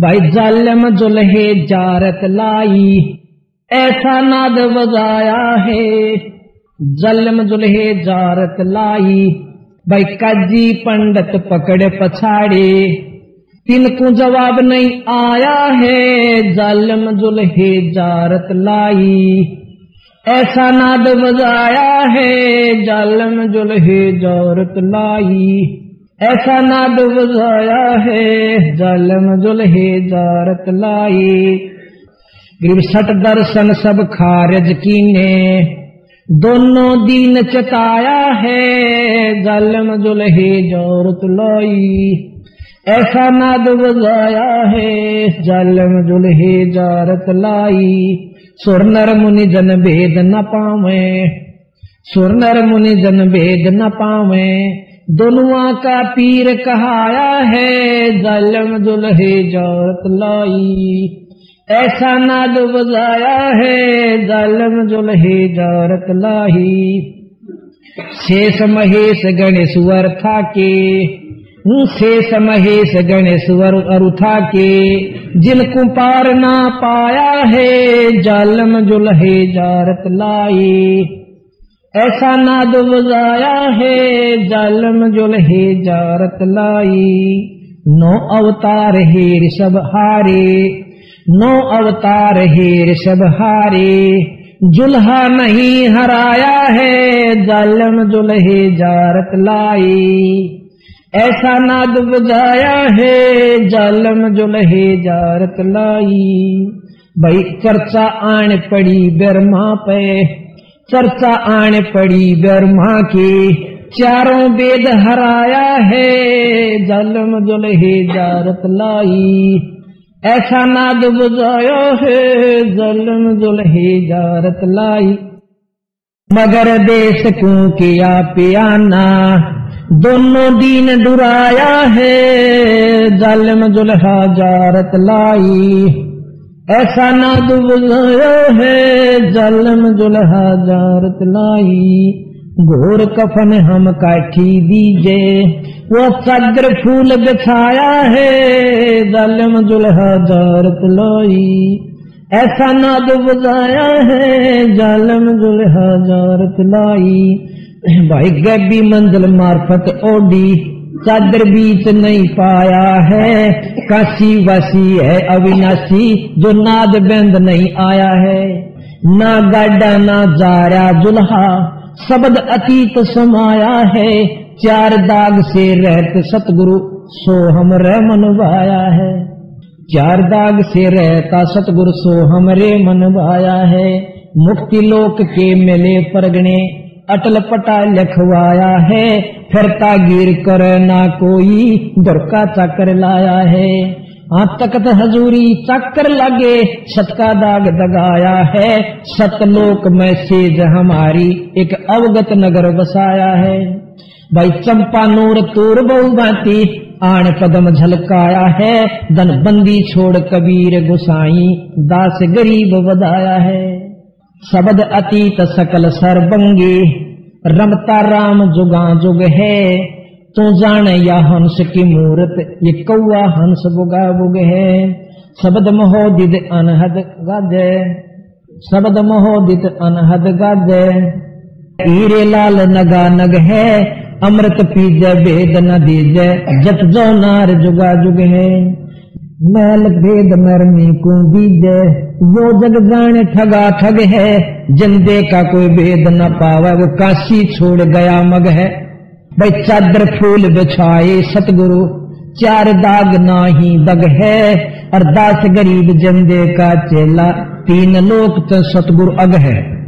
भाई जालम जुल्हे जारत लाई। ऐसा नाद बजाया है, जलम जुल्हे जारत लाई। भाई काजी पंडित पकड़े पछाड़े तिनको जवाब नहीं आया है, जालम जुल्हे जारत लाई। ऐसा नाद बजाया है, जालम जुल्हे जारत लाई। ऐसा नाद बजाया है, जालम जुल्हे जारत लाई। गरीब सट दर्शन सब खारज कीने, दोनों दीन चताया है, जालम जुल्हे जारत लाई। ऐसा नाद बजाया है, जालम जुल्हे जारत लाई। सुर नर मुनि जन भेद न पावे सुर नर मुनि जन भेद न पावे। दोनुआ का पीर कहाया है, जालम दुल्हे जारत लाई। ऐसा नाद बजाया है, जालम दुल्हे जारत लाई। शेष महेश गणेश्वर था के शेष महेश गणेश्वर अरुथा के जिनको पार ना पाया है, जालम जुल्हे जारत लाई। ऐसा नाद बजाया है, जालम जुल्हे जारत लाई। नो अवतार हेर सब हारे। नो अवतार हेर सब हारे। जुल्हा नहीं हराया है, जालम जुल्हे जारत लाई। ऐसा नाद बजाया है, जालम जुल्हे जारत लाई। भाई, चर्चा आन पड़ी, बर्मा पे। चर्चा आने पड़ी बर्मा की। चारों वेद हराया है, जालम जुल्हे जारत लाई। ऐसा नाद बजाया है, जालम जुल्हे जारत लाई। मगर देश को किया पियाना दोनों दीन डुराया है, जालम जुल्हा जारत लाई। ऐसा ना दुबलाया है, जालम जुल्हा जारत लाई। घोर कफन हम काठी दीजे, वो चादर फूल बिछाया है, जालम जुल्हा जारत लाई। ऐसा नाद बजाया है, जालम जुल्हा जारत लाई। भाई गैबी मंजिल मार्फत ओडी। चादर बीच नहीं पाया है। काशी वासी है अविनाशी, जो नाद बंद नहीं आया है। ना गाडा, ना जारा जुल्हा, शब्द अतीत समाया है। चार दाग से रहते सतगुरु, सो हमरे मनवाया है। चार दाग से रहता सतगुरु, सो हमरे मनवाया है। मुक्ति लोक के मिले परगणे अटल पटा लिखवाया है फिरता गिर कर ना कोई दुर्का चक्कर लाया है। हाँ तकत हजूरी चक्कर लगे सत का दाग दगाया है। सतलोक में सेज हमारी एक अवगत नगर बसाया है। भाई चंपा नूर तूर बहु भांति, आण कदम झलकाया है। धन बंदी छोड़ कबीर गुसाई, दास गरीब बदाया है। शब्द अतीत सकल सरबंगे रमता राम जुगा जुग है। तू जान या हंस की मूर्त, ये कौआ हंस बुगा बुग है। शब्द महोदित अनहद गज शब्द महोदित अनहद गज हीरे लाल नगा नग है। अमृत पीज भेद न दीज। जत जो नार जुगा जुग है। मैल भेद मरमी को दीज यो जग जाने ठगा ठग है। जिंदे का कोई भेद न पावे, वो काशी छोड़ गया मग है। भाई चादर फूल बिछाए सतगुरु, चार दाग ना ही दग है। अरदास गरीब जंदे का चेला, तीन लोक तो सतगुरु अग है।